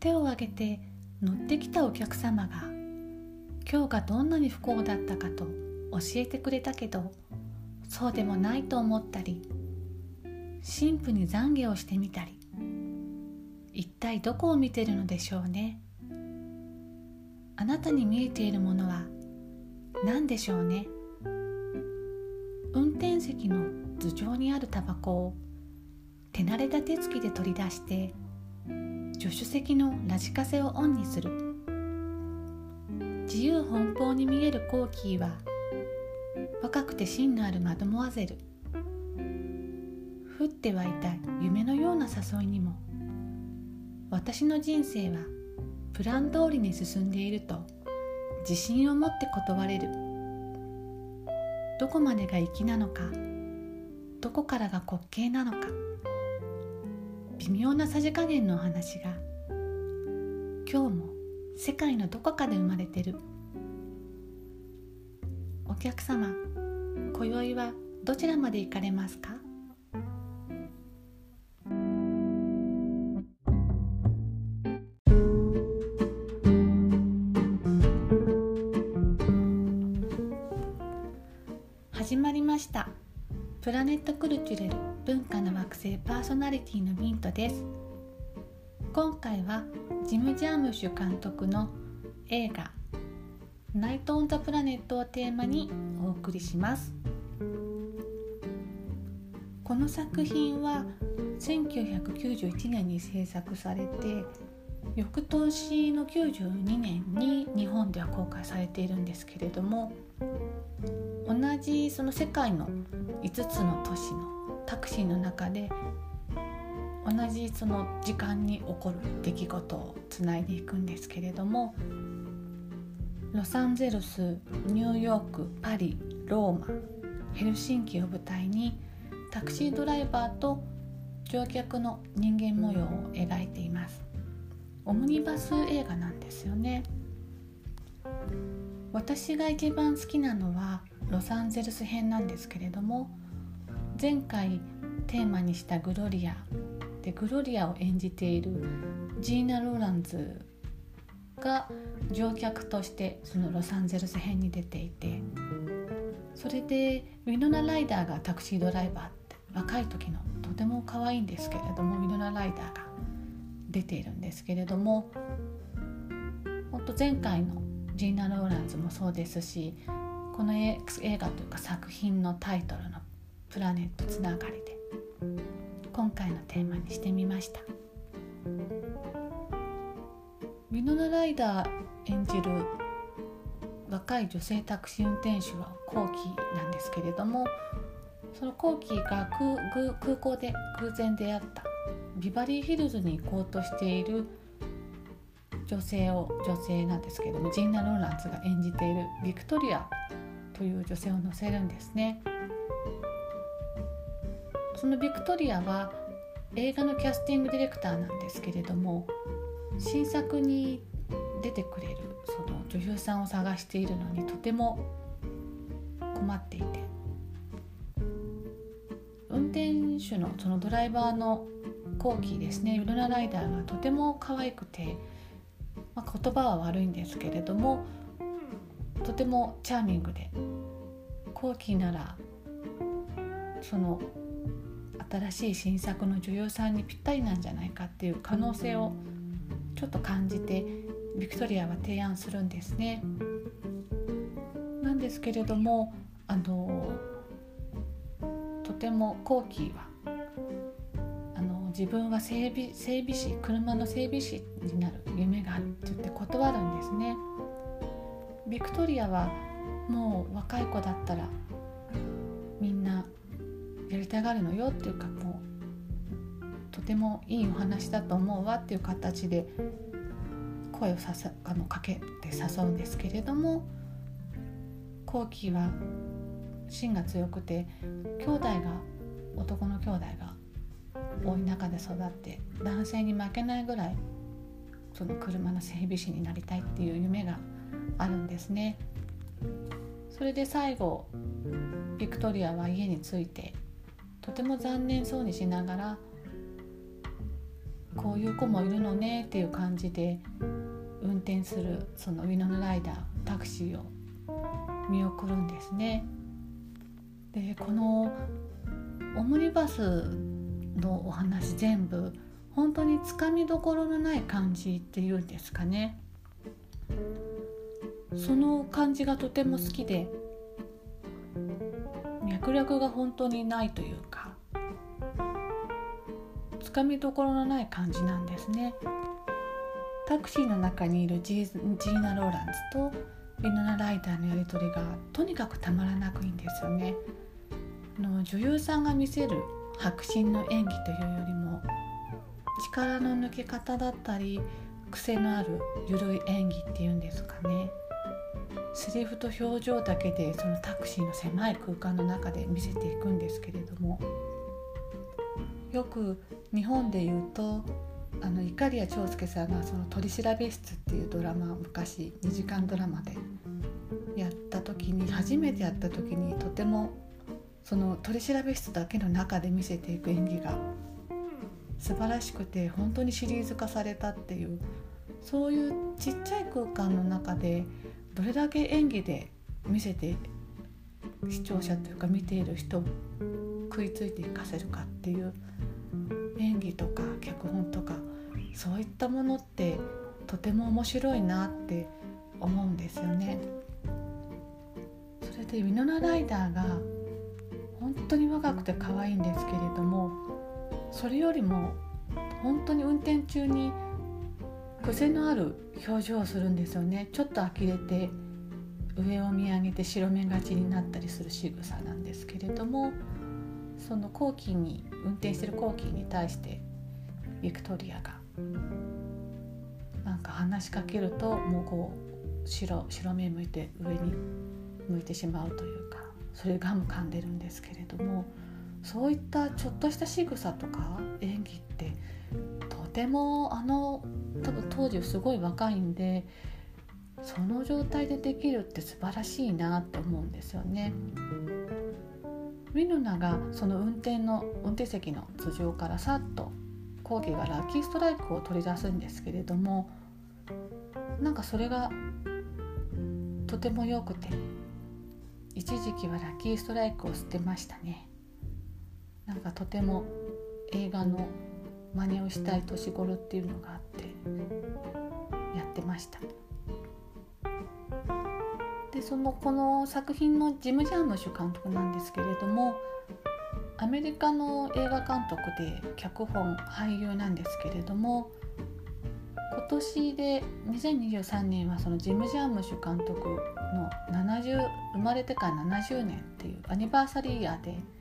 手を挙げて乗ってきたお客様が今日がどんなに不幸だったかと教えてくれたけどそうでもないと思ったり神父に懺悔をしてみたり一体どこを見てるのでしょうね。あなたに見えているものは何でしょうね。運転席の頭上にあるタバコを手慣れた手つきで取り出して助手席のラジカセをオンにする。自由奔放に見えるコーキーは若くて芯のあるマドモアゼル降って湧いた夢のような誘いにも私の人生はプラン通りに進んでいると自信を持って断れる。どこまでが粋なのかどこからが滑稽なのか。微妙なさじ加減のお話が今日も世界のどこかで生まれてる。お客様今宵はどちらまで行かれますか？プラネットクルチュレル文化の惑星パーソナリティのミントです。今回はジム・ジャームッシュ監督の映画「ナイト・オン・ザ・プラネット」をテーマにお送りします。この作品は1991年に制作されて翌年の92年に日本では公開されているんですけれども同じその世界の5つの都市のタクシーの中で同じその時間に起こる出来事をつないでいくんですけれどもロサンゼルスニューヨークパリローマヘルシンキを舞台にタクシードライバーと乗客の人間模様を描いています。オムニバス映画なんですよね。私が一番好きなのはロサンゼルス編なんですけれども前回テーマにしたグロリアでグロリアを演じているジーナ・ローランズが乗客としてそのロサンゼルス編に出ていてそれでウィノナ・ライダーがタクシードライバーって若い時のとても可愛いんですけれどもウィノナ・ライダーが。出ているんですけれども本当前回のジーナ・ローランズもそうですしこの映画というか作品のタイトルの「プラネットつながり」で今回のテーマにしてみました。ミノナライダー演じる若い女性タクシー運転手はコーキーなんですけれどもそのコーキーが空空港で偶然出会ったビバリーヒルズに行こうとしている女性を女性なんですけどもジーナ・ローランズが演じているビクトリアという女性を乗せるんですね。そのビクトリアは映画のキャスティングディレクターなんですけれども新作に出てくれるその女優さんを探しているのにとても困っていて手のそのドライバーのコーキーですねウルナライダーがとても可愛くて、まあ、言葉は悪いんですけれどもとてもチャーミングでコーキーならその新しい新作の女優さんにぴったりなんじゃないかっていう可能性をちょっと感じてビクトリアは提案するんですね。なんですけれどもあのとてもコーキーは自分は整備整備士車の整備士になる夢があるって言って断るんですね。ビクトリアはもう若い子だったらみんなやりたがるのよっていうかもうとてもいいお話だと思うわっていう形で声をささあのかけて誘うんですけれども後期は芯が強くて兄弟が男の兄弟が多い中で育って男性に負けないぐらいその車の整備士になりたいっていう夢があるんですね。それで最後ビクトリアは家に着いてとても残念そうにしながらこういう子もいるのねっていう感じで運転するそのウィノナライダータクシーを見送るんですね。でこのオムニバスのお話全部本当につかみどころのない感じっていうんですかね。その感じがとても好きで脈略が本当にないというかつかみどころのない感じなんですね。タクシーの中にいるジーナ・ローランズとビノナ・ライダーのやり取りがとにかくたまらなくいいんですよね。の女優さんが見せる迫真の演技というよりも力の抜け方だったり癖のある緩い演技っていうんですかね。セリフと表情だけでそのタクシーの狭い空間の中で見せていくんですけれどもよく日本で言うとあの碇谷長介さんがその「取調室」っていうドラマ昔2時間ドラマでやった時に初めてやった時にとてもその取調室だけの中で見せていく演技が素晴らしくて本当にシリーズ化されたっていうそういうちっちゃい空間の中でどれだけ演技で見せて視聴者というか見ている人を食いついていかせるかっていう演技とか脚本とかそういったものってとても面白いなって思うんですよね。それでウィノナ・ライダーが本当に若くて可愛いんですけれどもそれよりも本当に運転中に癖のある表情をするんですよね。ちょっと呆れて上を見上げて白目がちになったりする仕草なんですけれどもその後期に運転してる後期に対してビクトリアがなんか話しかけるともうこう白白目向いて上に向いてしまうというか。それガム噛んでるんですけれどもそういったちょっとした仕草とか演技ってとてもあの多分当時すごい若いんでその状態でできるって素晴らしいなって思うんですよね。ウィヌナがその運転の運転席の頭上からさっとコーギがラッキーストライクを取り出すんですけれどもなんかそれがとても良くて一時期はラッキーストライクを捨てましたね。なんかとても映画の真似をしたい年頃っていうのがあってやってました。でそのこの作品のジム・ジャームシュ監督なんですけれどもアメリカの映画監督で脚本俳優なんですけれども今年で2023年はそのジム・ジャームシュ監督の70生まれてから70年っていうアニバーサリーイヤーで。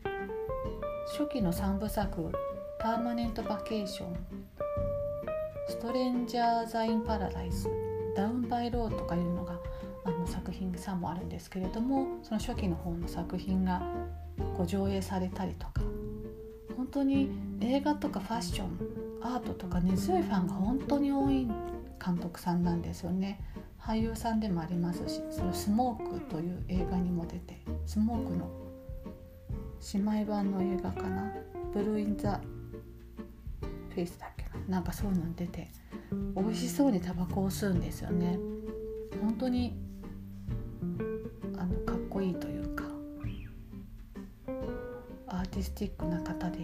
初期の3部作「パーマネント・バケーション」「ストレンジャー・ザン・パラダイス」「ダウン・バイ・ロー」とかいうのがあの作品3もあるんですけれどもその初期の方の作品がこう上映されたりとか。本当に映画とかファッションアートとか根強いファンが本当に多い監督さんなんですよね。俳優さんでもありますしそのスモークという映画にも出てスモークの姉妹版の映画かなブルー・イン・ザ・フェイスだっけななんかそういうの出て美味しそうにタバコを吸うんですよね。本当にあのかっこいいというかアーティスティックな方で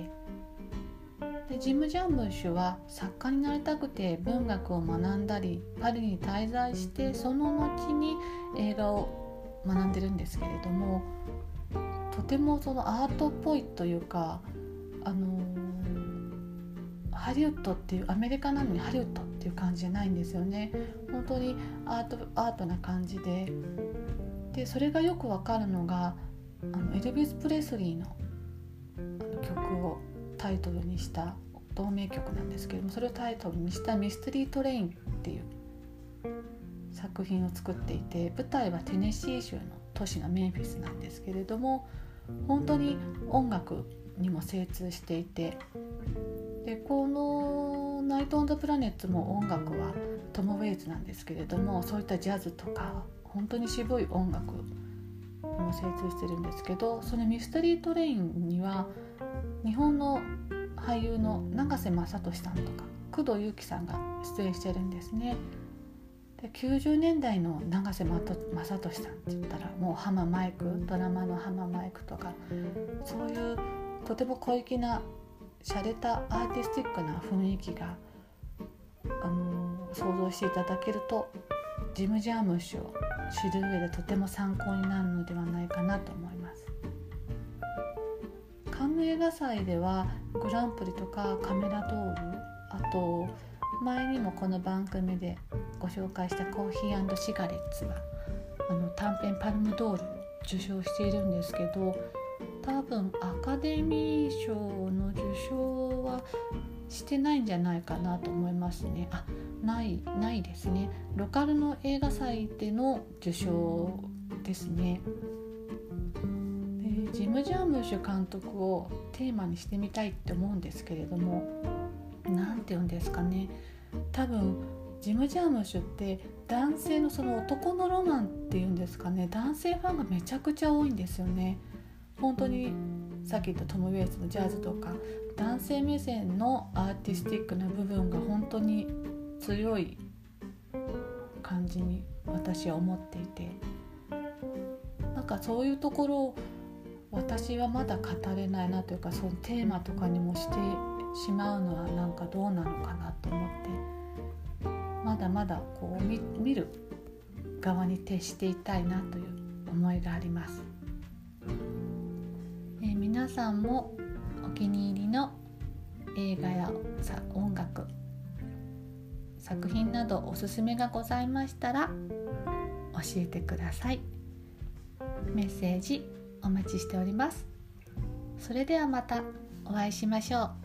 ジム・ジャームッシュは作家になりたくて文学を学んだりパリに滞在してその後に映画を学んでるんですけれどもとてもそのアートっぽいというかあのハリウッドっていうアメリカなのにハリウッドっていう感じじゃないんですよね。本当にアートアートな感じで。でそれがよくわかるのがあのエルビス・プレスリーの曲をタイトルにした同名曲なんですけれどもそれをタイトルにした「ミステリー・トレイン」っていう作品を作っていて舞台はテネシー州の都市のメンフィスなんですけれども本当に音楽にも精通していてでこの「ナイト・オン・ザ・プラネッツ」も音楽はトム・ウェイズなんですけれどもそういったジャズとか本当に渋い音楽にも精通してるんですけどその「ミステリー・トレイン」には日本の俳優の永瀬正敏さんとか工藤由紀さんが出演してるんですね。で90年代の永瀬正敏さんって言ったらもうハママイクドラマのハママイクとかそういうとても小粋な洒落たアーティスティックな雰囲気が、あのー、想像していただけるとジム・ジャームッシュを知る上でとても参考になるのではないかなと思います。映画祭ではグランプリとかカメラドールあと前にもこの番組でご紹介したコーヒーシガレッツはあの短編パルムドールを受賞しているんですけど多分アカデミー賞の受賞はしてないんじゃないかなと思いますね。あないないですね。ロカルの映画祭での受賞ですね。ム・ジャームシュ監督をテーマにしてみたいって思うんですけれども何て言うんですかね。多分ジム・ジャームッシュって男性のその男のロマンっていうんですかね。男性ファンがめちゃくちゃ多いんですよね。本当にさっき言ったトム・ウェイツのジャズとか男性目線のアーティスティックな部分が本当に強い感じに私は思っていて。なんかそういうところを私はまだ語れないなというかそのテーマとかにもしてしまうのはなんかどうなのかなと思ってまだまだこう見る側に徹していたいなという思いがあります。え、皆さんもお気に入りの映画やさ音楽作品などおすすめがございましたら教えてくださいメッセージお待ちしております。それではまたお会いしましょう。